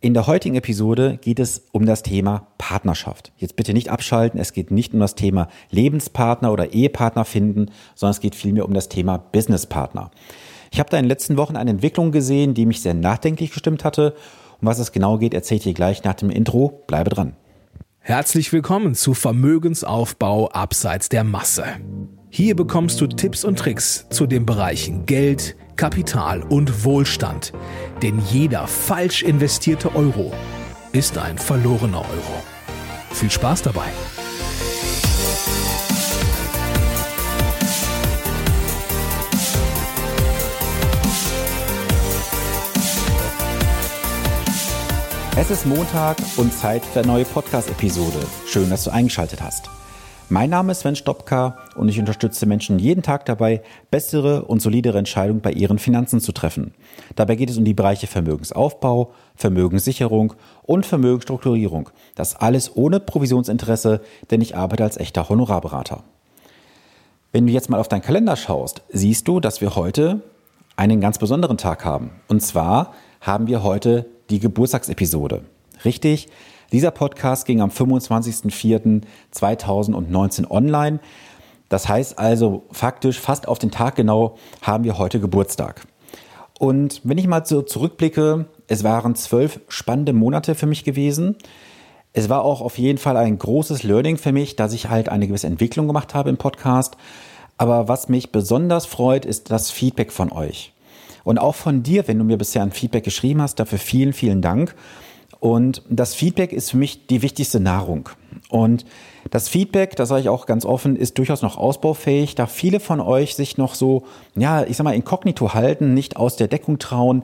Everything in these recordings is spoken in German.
In der heutigen Episode geht es um das Thema Partnerschaft. Jetzt bitte nicht abschalten, es geht nicht um das Thema Lebenspartner oder Ehepartner finden, sondern es geht vielmehr um das Thema Businesspartner. Ich habe da in den letzten Wochen eine Entwicklung gesehen, die mich sehr nachdenklich gestimmt hatte. Um was es genau geht, erzähle ich dir gleich nach dem Intro. Bleibe dran. Herzlich willkommen zu Vermögensaufbau abseits der Masse. Hier bekommst du Tipps und Tricks zu den Bereichen Geld, Kapital und Wohlstand. Denn jeder falsch investierte Euro ist ein verlorener Euro. Viel Spaß dabei! Es ist Montag und Zeit für eine neue Podcast-Episode. Schön, dass du eingeschaltet hast. Mein Name ist Sven Stopka und ich unterstütze Menschen jeden Tag dabei, bessere und solidere Entscheidungen bei ihren Finanzen zu treffen. Dabei geht es um die Bereiche Vermögensaufbau, Vermögenssicherung und Vermögensstrukturierung. Das alles ohne Provisionsinteresse, denn ich arbeite als echter Honorarberater. Wenn du jetzt mal auf deinen Kalender schaust, siehst du, dass wir heute einen ganz besonderen Tag haben. Und zwar haben wir heute die Geburtstagsepisode. Richtig, dieser Podcast ging am 25.04.2019 online. Das heißt also faktisch fast auf den Tag genau haben wir heute Geburtstag. Und wenn ich mal so zurückblicke, es waren zwölf spannende Monate für mich gewesen. Es war auch auf jeden Fall ein großes Learning für mich, dass ich halt eine gewisse Entwicklung gemacht habe im Podcast. Aber was mich besonders freut, ist das Feedback von euch. Und auch von dir, wenn du mir bisher ein Feedback geschrieben hast, dafür vielen, vielen Dank. Und das Feedback ist für mich die wichtigste Nahrung. Und das Feedback, das sage ich auch ganz offen, ist durchaus noch ausbaufähig, da viele von euch sich noch so, ja, ich sag mal, inkognito halten, nicht aus der Deckung trauen.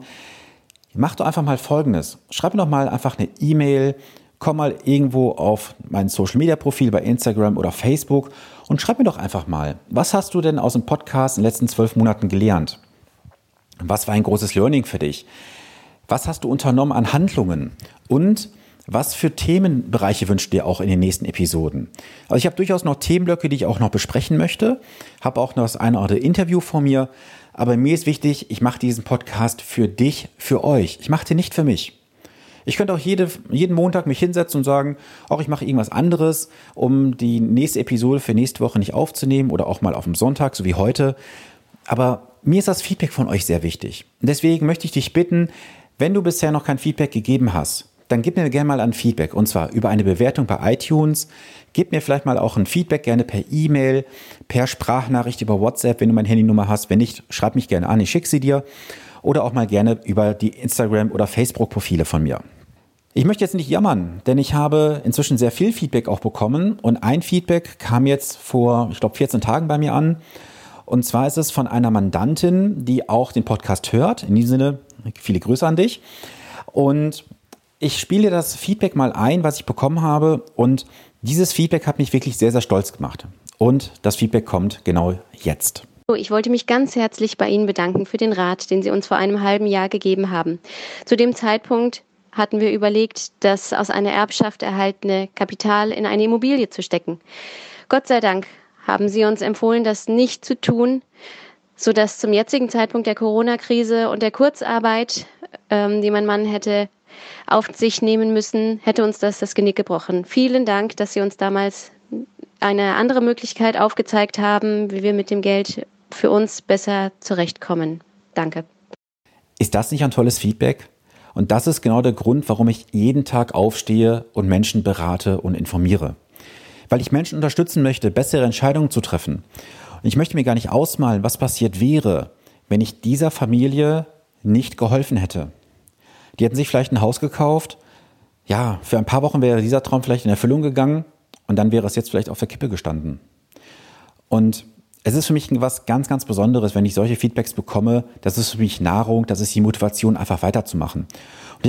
Macht doch einfach mal Folgendes. Schreib mir doch mal einfach eine E-Mail, komm mal irgendwo auf mein Social Media Profil bei Instagram oder Facebook und schreib mir doch einfach mal, was hast du denn aus dem Podcast in den letzten zwölf Monaten gelernt? Was war ein großes Learning für dich? Was hast du unternommen an Handlungen? Und was für Themenbereiche wünscht dir auch in den nächsten Episoden? Also ich habe durchaus noch Themenblöcke, die ich auch noch besprechen möchte, habe auch noch das eine oder andere Interview vor mir, aber mir ist wichtig, ich mache diesen Podcast für dich, für euch. Ich mache den nicht für mich. Ich könnte auch jede, jeden Montag mich hinsetzen und sagen, auch ich mache irgendwas anderes, um die nächste Episode für nächste Woche nicht aufzunehmen oder auch mal auf dem Sonntag, so wie heute. Aber mir ist das Feedback von euch sehr wichtig. Und deswegen möchte ich dich bitten, wenn du bisher noch kein Feedback gegeben hast, dann gib mir gerne mal ein Feedback und zwar über eine Bewertung bei iTunes. Gib mir vielleicht mal auch ein Feedback gerne per E-Mail, per Sprachnachricht über WhatsApp, wenn du meine Handynummer hast. Wenn nicht, schreib mich gerne an, ich schicke sie dir. Oder auch mal gerne über die Instagram- oder Facebook-Profile von mir. Ich möchte jetzt nicht jammern, denn ich habe inzwischen sehr viel Feedback auch bekommen und ein Feedback kam jetzt vor, ich glaube, 14 Tagen bei mir an. Und zwar ist es von einer Mandantin, die auch den Podcast hört. In diesem Sinne, Viele Grüße an dich. Und ich spiele das Feedback mal ein, was ich bekommen habe. Und dieses Feedback hat mich wirklich sehr, sehr stolz gemacht. Und das Feedback kommt genau jetzt. Ich wollte mich ganz herzlich bei Ihnen bedanken für den Rat, den Sie uns vor einem halben Jahr gegeben haben. Zu dem Zeitpunkt hatten wir überlegt, das aus einer Erbschaft erhaltene Kapital in eine Immobilie zu stecken. Gott sei Dank haben Sie uns empfohlen, das nicht zu tun, so dass zum jetzigen Zeitpunkt der Corona-Krise und der Kurzarbeit, ähm, die mein Mann hätte auf sich nehmen müssen, hätte uns das das Genick gebrochen. Vielen Dank, dass Sie uns damals eine andere Möglichkeit aufgezeigt haben, wie wir mit dem Geld für uns besser zurechtkommen. Danke. Ist das nicht ein tolles Feedback? Und das ist genau der Grund, warum ich jeden Tag aufstehe und Menschen berate und informiere. Weil ich Menschen unterstützen möchte, bessere Entscheidungen zu treffen. Und ich möchte mir gar nicht ausmalen, was passiert wäre, wenn ich dieser Familie nicht geholfen hätte. Die hätten sich vielleicht ein Haus gekauft. Ja, für ein paar Wochen wäre dieser Traum vielleicht in Erfüllung gegangen und dann wäre es jetzt vielleicht auf der Kippe gestanden. Und es ist für mich was ganz, ganz Besonderes, wenn ich solche Feedbacks bekomme. Das ist für mich Nahrung, das ist die Motivation, einfach weiterzumachen.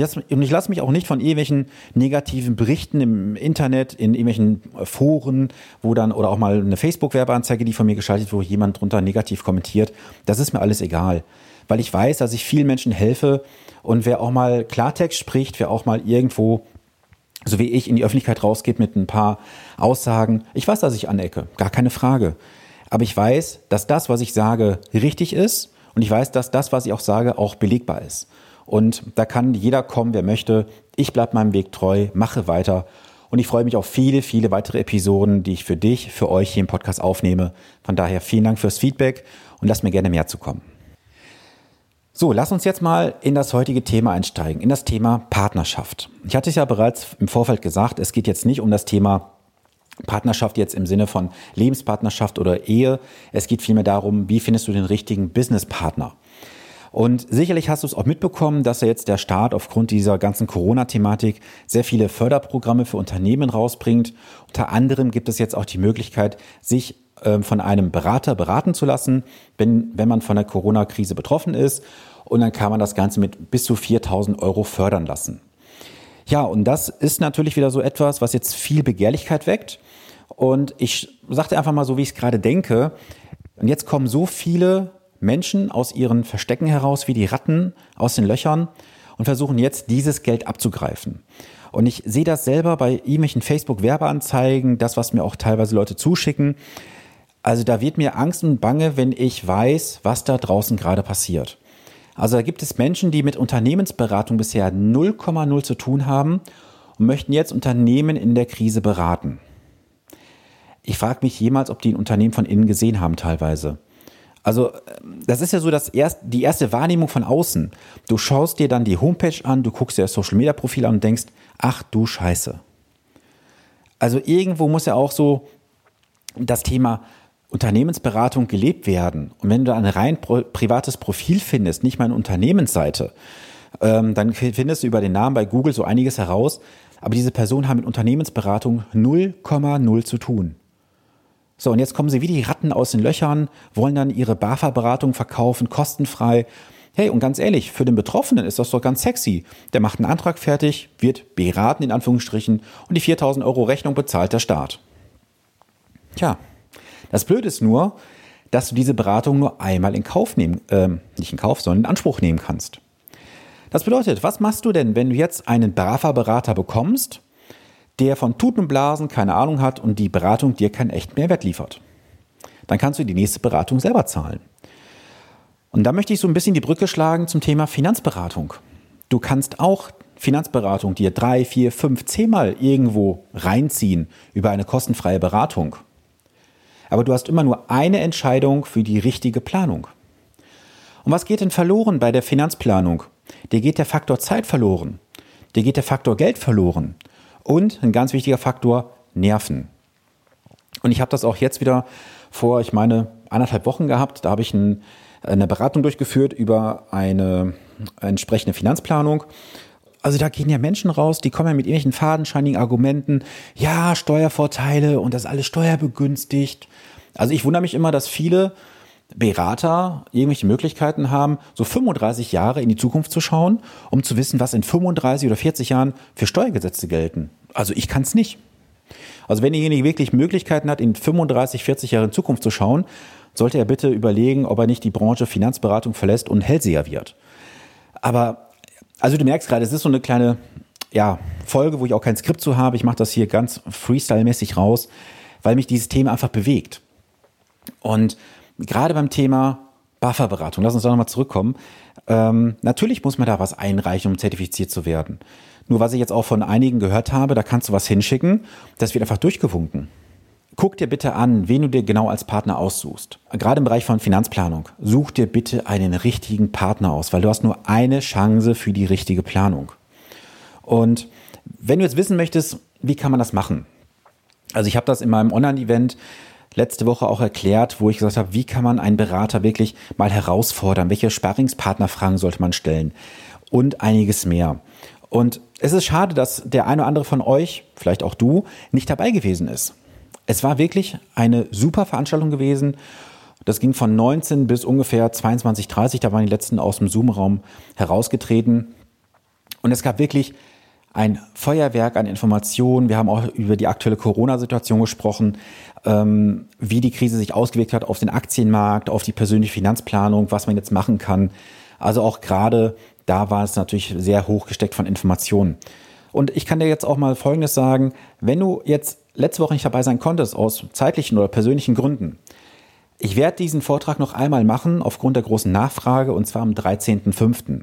Und ich lasse mich auch nicht von irgendwelchen negativen Berichten im Internet, in irgendwelchen äh, Foren, wo dann, oder auch mal eine Facebook-Werbeanzeige, die von mir geschaltet, wo jemand drunter negativ kommentiert. Das ist mir alles egal. Weil ich weiß, dass ich vielen Menschen helfe und wer auch mal Klartext spricht, wer auch mal irgendwo so wie ich in die Öffentlichkeit rausgeht mit ein paar Aussagen. Ich weiß, dass ich anecke, gar keine Frage. Aber ich weiß, dass das, was ich sage, richtig ist und ich weiß, dass das, was ich auch sage, auch belegbar ist. Und da kann jeder kommen, wer möchte. Ich bleibe meinem Weg treu, mache weiter. Und ich freue mich auf viele, viele weitere Episoden, die ich für dich, für euch hier im Podcast aufnehme. Von daher vielen Dank fürs Feedback und lass mir gerne mehr zukommen. So, lass uns jetzt mal in das heutige Thema einsteigen, in das Thema Partnerschaft. Ich hatte es ja bereits im Vorfeld gesagt, es geht jetzt nicht um das Thema Partnerschaft jetzt im Sinne von Lebenspartnerschaft oder Ehe. Es geht vielmehr darum, wie findest du den richtigen Businesspartner? Und sicherlich hast du es auch mitbekommen, dass ja jetzt der Staat aufgrund dieser ganzen Corona-Thematik sehr viele Förderprogramme für Unternehmen rausbringt. Unter anderem gibt es jetzt auch die Möglichkeit, sich ähm, von einem Berater beraten zu lassen, wenn, wenn man von der Corona-Krise betroffen ist. Und dann kann man das Ganze mit bis zu 4000 Euro fördern lassen. Ja, und das ist natürlich wieder so etwas, was jetzt viel Begehrlichkeit weckt. Und ich sagte einfach mal so, wie ich es gerade denke. Und jetzt kommen so viele Menschen aus ihren Verstecken heraus, wie die Ratten aus den Löchern und versuchen jetzt dieses Geld abzugreifen. Und ich sehe das selber bei irgendwelchen Facebook-Werbeanzeigen, das, was mir auch teilweise Leute zuschicken. Also da wird mir Angst und Bange, wenn ich weiß, was da draußen gerade passiert. Also da gibt es Menschen, die mit Unternehmensberatung bisher 0,0 zu tun haben und möchten jetzt Unternehmen in der Krise beraten. Ich frage mich jemals, ob die ein Unternehmen von innen gesehen haben teilweise. Also das ist ja so das erst, die erste Wahrnehmung von außen. Du schaust dir dann die Homepage an, du guckst dir das Social-Media-Profil an und denkst, ach du Scheiße. Also irgendwo muss ja auch so das Thema Unternehmensberatung gelebt werden. Und wenn du ein rein privates Profil findest, nicht mal eine Unternehmensseite, ähm, dann findest du über den Namen bei Google so einiges heraus. Aber diese Personen haben mit Unternehmensberatung 0,0 zu tun. So, und jetzt kommen sie wie die Ratten aus den Löchern, wollen dann ihre BAFA-Beratung verkaufen, kostenfrei. Hey, und ganz ehrlich, für den Betroffenen ist das doch ganz sexy. Der macht einen Antrag fertig, wird beraten in Anführungsstrichen und die 4000 Euro Rechnung bezahlt der Staat. Tja, das Blöde ist nur, dass du diese Beratung nur einmal in Kauf nehmen, äh, nicht in Kauf, sondern in Anspruch nehmen kannst. Das bedeutet, was machst du denn, wenn du jetzt einen BAFA-Berater bekommst der von Tuten und Blasen keine Ahnung hat und die Beratung dir keinen echten Mehrwert liefert. Dann kannst du die nächste Beratung selber zahlen. Und da möchte ich so ein bisschen die Brücke schlagen zum Thema Finanzberatung. Du kannst auch Finanzberatung dir drei, vier, fünf, zehnmal irgendwo reinziehen über eine kostenfreie Beratung. Aber du hast immer nur eine Entscheidung für die richtige Planung. Und was geht denn verloren bei der Finanzplanung? Dir geht der Faktor Zeit verloren. Dir geht der Faktor Geld verloren. Und ein ganz wichtiger Faktor, Nerven. Und ich habe das auch jetzt wieder vor, ich meine, anderthalb Wochen gehabt. Da habe ich ein, eine Beratung durchgeführt über eine entsprechende Finanzplanung. Also da gehen ja Menschen raus, die kommen ja mit irgendwelchen fadenscheinigen Argumenten, ja, Steuervorteile und das alles steuerbegünstigt. Also ich wundere mich immer, dass viele Berater irgendwelche Möglichkeiten haben, so 35 Jahre in die Zukunft zu schauen, um zu wissen, was in 35 oder 40 Jahren für Steuergesetze gelten. Also ich kann es nicht. Also wenn derjenige wirklich Möglichkeiten hat, in 35, 40 Jahren in Zukunft zu schauen, sollte er bitte überlegen, ob er nicht die Branche Finanzberatung verlässt und Hellseher wird. Aber, also du merkst gerade, es ist so eine kleine ja, Folge, wo ich auch kein Skript zu habe. Ich mache das hier ganz freestyle-mäßig raus, weil mich dieses Thema einfach bewegt. Und gerade beim Thema Bufferberatung, lass uns da nochmal zurückkommen. Ähm, natürlich muss man da was einreichen, um zertifiziert zu werden. Nur was ich jetzt auch von einigen gehört habe, da kannst du was hinschicken, das wird einfach durchgewunken. Guck dir bitte an, wen du dir genau als Partner aussuchst. Gerade im Bereich von Finanzplanung. Such dir bitte einen richtigen Partner aus, weil du hast nur eine Chance für die richtige Planung. Und wenn du jetzt wissen möchtest, wie kann man das machen? Also ich habe das in meinem Online-Event letzte Woche auch erklärt, wo ich gesagt habe, wie kann man einen Berater wirklich mal herausfordern? Welche Sparringspartnerfragen sollte man stellen? Und einiges mehr. Und es ist schade, dass der eine oder andere von euch, vielleicht auch du, nicht dabei gewesen ist. Es war wirklich eine super Veranstaltung gewesen. Das ging von 19 bis ungefähr 22, 30. Da waren die letzten aus dem Zoom-Raum herausgetreten. Und es gab wirklich ein Feuerwerk an Informationen. Wir haben auch über die aktuelle Corona-Situation gesprochen, ähm, wie die Krise sich ausgewirkt hat auf den Aktienmarkt, auf die persönliche Finanzplanung, was man jetzt machen kann. Also auch gerade da war es natürlich sehr hoch gesteckt von Informationen. Und ich kann dir jetzt auch mal Folgendes sagen, wenn du jetzt letzte Woche nicht dabei sein konntest, aus zeitlichen oder persönlichen Gründen, ich werde diesen Vortrag noch einmal machen aufgrund der großen Nachfrage und zwar am 13.05.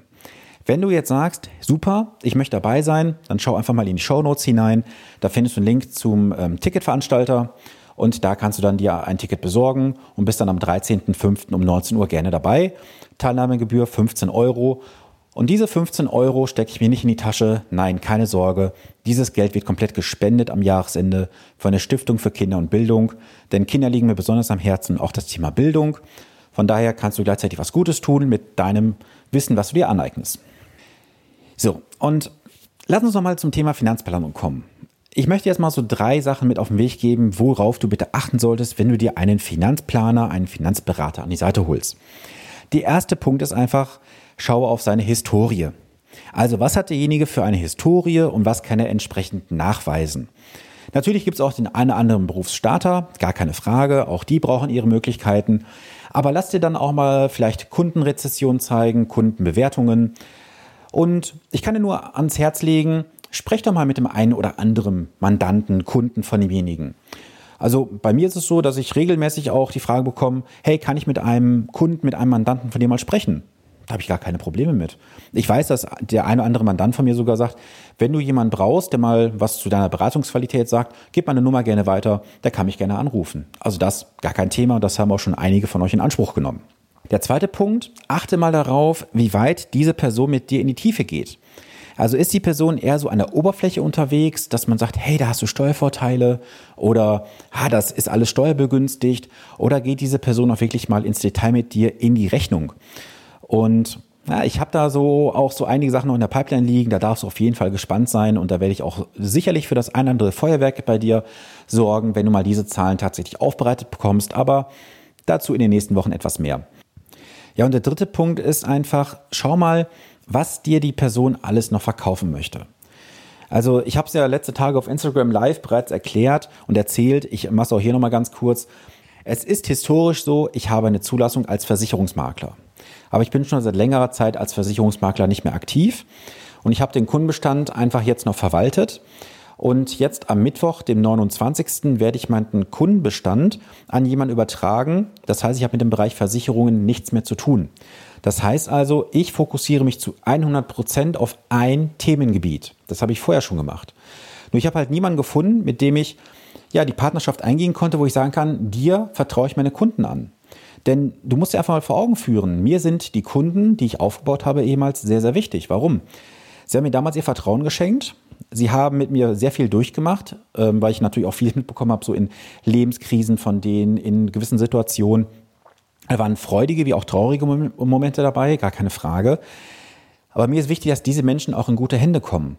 Wenn du jetzt sagst, super, ich möchte dabei sein, dann schau einfach mal in die Show Notes hinein. Da findest du einen Link zum ähm, Ticketveranstalter und da kannst du dann dir ein Ticket besorgen und bist dann am 13.05. um 19 Uhr gerne dabei. Teilnahmegebühr 15 Euro. Und diese 15 Euro stecke ich mir nicht in die Tasche. Nein, keine Sorge. Dieses Geld wird komplett gespendet am Jahresende für eine Stiftung für Kinder und Bildung. Denn Kinder liegen mir besonders am Herzen, auch das Thema Bildung. Von daher kannst du gleichzeitig was Gutes tun mit deinem Wissen, was du dir aneignest. So, und lass uns noch mal zum Thema Finanzplanung kommen. Ich möchte jetzt mal so drei Sachen mit auf den Weg geben, worauf du bitte achten solltest, wenn du dir einen Finanzplaner, einen Finanzberater an die Seite holst. Der erste Punkt ist einfach, schaue auf seine Historie. Also was hat derjenige für eine Historie und was kann er entsprechend nachweisen? Natürlich gibt es auch den einen oder anderen Berufsstarter, gar keine Frage, auch die brauchen ihre Möglichkeiten. Aber lass dir dann auch mal vielleicht Kundenrezession zeigen, Kundenbewertungen. Und ich kann dir nur ans Herz legen, sprech doch mal mit dem einen oder anderen Mandanten, Kunden von demjenigen. Also bei mir ist es so, dass ich regelmäßig auch die Frage bekomme, hey, kann ich mit einem Kunden, mit einem Mandanten von dir mal sprechen? Da habe ich gar keine Probleme mit. Ich weiß, dass der eine oder andere Mandant von mir sogar sagt, wenn du jemanden brauchst, der mal was zu deiner Beratungsqualität sagt, gib meine Nummer gerne weiter, der kann mich gerne anrufen. Also das gar kein Thema und das haben auch schon einige von euch in Anspruch genommen. Der zweite Punkt, achte mal darauf, wie weit diese Person mit dir in die Tiefe geht. Also ist die Person eher so an der Oberfläche unterwegs, dass man sagt, hey, da hast du Steuervorteile oder ah, das ist alles steuerbegünstigt oder geht diese Person auch wirklich mal ins Detail mit dir in die Rechnung? Und ja, ich habe da so auch so einige Sachen noch in der Pipeline liegen, da darfst du auf jeden Fall gespannt sein und da werde ich auch sicherlich für das ein oder andere Feuerwerk bei dir sorgen, wenn du mal diese Zahlen tatsächlich aufbereitet bekommst, aber dazu in den nächsten Wochen etwas mehr. Ja, und der dritte Punkt ist einfach, schau mal, was dir die Person alles noch verkaufen möchte. Also ich habe es ja letzte Tage auf Instagram Live bereits erklärt und erzählt, ich mache es auch hier nochmal ganz kurz. Es ist historisch so, ich habe eine Zulassung als Versicherungsmakler. Aber ich bin schon seit längerer Zeit als Versicherungsmakler nicht mehr aktiv und ich habe den Kundenbestand einfach jetzt noch verwaltet. Und jetzt am Mittwoch, dem 29. werde ich meinen Kundenbestand an jemanden übertragen. Das heißt, ich habe mit dem Bereich Versicherungen nichts mehr zu tun. Das heißt also, ich fokussiere mich zu 100 Prozent auf ein Themengebiet. Das habe ich vorher schon gemacht. Nur ich habe halt niemanden gefunden, mit dem ich ja die Partnerschaft eingehen konnte, wo ich sagen kann, dir vertraue ich meine Kunden an. Denn du musst dir einfach mal vor Augen führen, mir sind die Kunden, die ich aufgebaut habe, ehemals sehr, sehr wichtig. Warum? Sie haben mir damals ihr Vertrauen geschenkt. Sie haben mit mir sehr viel durchgemacht, ähm, weil ich natürlich auch viel mitbekommen habe, so in Lebenskrisen von denen, in gewissen Situationen. Da waren freudige wie auch traurige Momente dabei, gar keine Frage. Aber mir ist wichtig, dass diese Menschen auch in gute Hände kommen.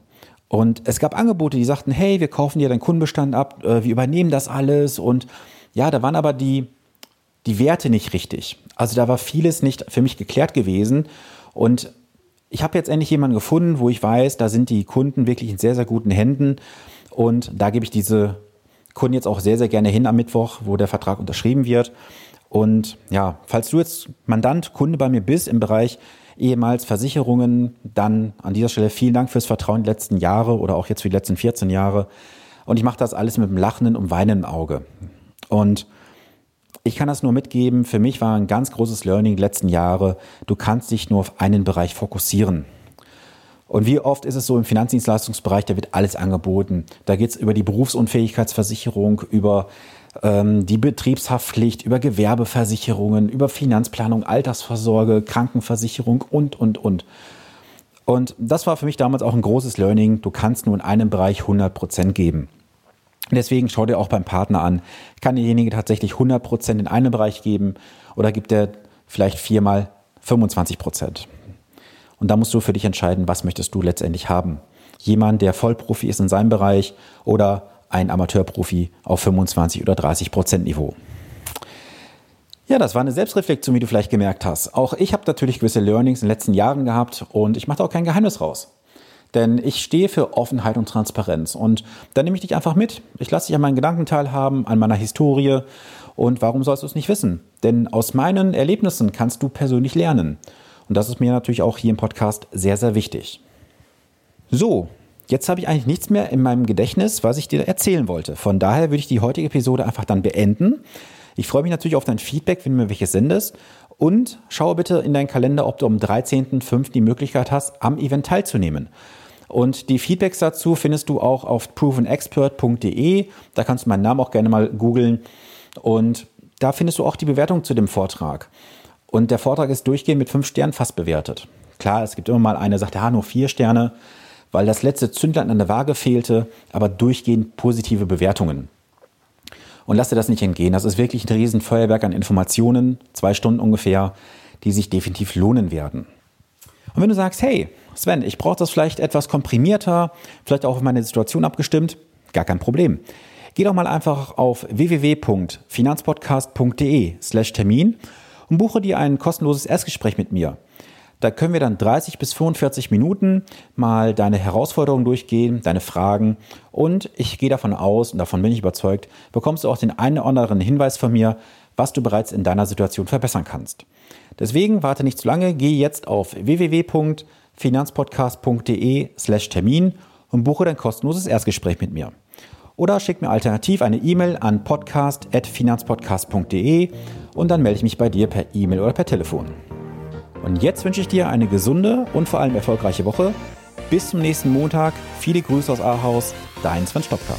Und es gab Angebote, die sagten, hey, wir kaufen dir deinen Kundenbestand ab, äh, wir übernehmen das alles. Und ja, da waren aber die, die Werte nicht richtig. Also da war vieles nicht für mich geklärt gewesen. Und ich habe jetzt endlich jemanden gefunden, wo ich weiß, da sind die Kunden wirklich in sehr, sehr guten Händen. Und da gebe ich diese Kunden jetzt auch sehr, sehr gerne hin am Mittwoch, wo der Vertrag unterschrieben wird. Und ja, falls du jetzt Mandant, Kunde bei mir bist im Bereich ehemals Versicherungen, dann an dieser Stelle vielen Dank fürs Vertrauen die letzten Jahre oder auch jetzt für die letzten 14 Jahre. Und ich mache das alles mit einem lachenden und weinenden Auge. Und ich kann das nur mitgeben, für mich war ein ganz großes Learning die letzten Jahre, du kannst dich nur auf einen Bereich fokussieren. Und wie oft ist es so im Finanzdienstleistungsbereich, da wird alles angeboten. Da geht es über die Berufsunfähigkeitsversicherung, über die Betriebshaftpflicht, über Gewerbeversicherungen, über Finanzplanung, Altersvorsorge, Krankenversicherung und, und, und. Und das war für mich damals auch ein großes Learning. Du kannst nur in einem Bereich 100 Prozent geben. Deswegen schau dir auch beim Partner an, kann derjenige tatsächlich 100 Prozent in einem Bereich geben oder gibt er vielleicht viermal 25 Prozent? Und da musst du für dich entscheiden, was möchtest du letztendlich haben. Jemand, der Vollprofi ist in seinem Bereich oder ein Amateurprofi auf 25 oder 30 Prozent Niveau. Ja, das war eine Selbstreflexion, wie du vielleicht gemerkt hast. Auch ich habe natürlich gewisse Learnings in den letzten Jahren gehabt und ich mache da auch kein Geheimnis raus. Denn ich stehe für Offenheit und Transparenz. Und da nehme ich dich einfach mit. Ich lasse dich an meinen Gedanken teilhaben, an meiner Historie. Und warum sollst du es nicht wissen? Denn aus meinen Erlebnissen kannst du persönlich lernen. Und das ist mir natürlich auch hier im Podcast sehr, sehr wichtig. So, Jetzt habe ich eigentlich nichts mehr in meinem Gedächtnis, was ich dir erzählen wollte. Von daher würde ich die heutige Episode einfach dann beenden. Ich freue mich natürlich auf dein Feedback, wenn du mir welches sendest. Und schaue bitte in deinen Kalender, ob du am 13.05. die Möglichkeit hast, am Event teilzunehmen. Und die Feedbacks dazu findest du auch auf provenexpert.de. Da kannst du meinen Namen auch gerne mal googeln. Und da findest du auch die Bewertung zu dem Vortrag. Und der Vortrag ist durchgehend mit fünf Sternen fast bewertet. Klar, es gibt immer mal eine, sagt, ja, nur vier Sterne, weil das letzte Zündlein an der Waage fehlte, aber durchgehend positive Bewertungen. Und lass dir das nicht entgehen. Das ist wirklich ein Riesenfeuerwerk an Informationen, zwei Stunden ungefähr, die sich definitiv lohnen werden. Und wenn du sagst, hey, Sven, ich brauche das vielleicht etwas komprimierter, vielleicht auch auf meine Situation abgestimmt, gar kein Problem. Geh doch mal einfach auf www.finanzpodcast.de slash Termin und buche dir ein kostenloses Erstgespräch mit mir. Da können wir dann 30 bis 45 Minuten mal deine Herausforderungen durchgehen, deine Fragen und ich gehe davon aus und davon bin ich überzeugt, bekommst du auch den einen oder anderen Hinweis von mir, was du bereits in deiner Situation verbessern kannst. Deswegen warte nicht zu lange, geh jetzt auf www.finanzpodcast.de slash Termin und buche dein kostenloses Erstgespräch mit mir. Oder schick mir alternativ eine E-Mail an podcast.finanzpodcast.de und dann melde ich mich bei dir per E-Mail oder per Telefon. Und jetzt wünsche ich dir eine gesunde und vor allem erfolgreiche Woche. Bis zum nächsten Montag. Viele Grüße aus Ahaus. Dein Sven Stopka.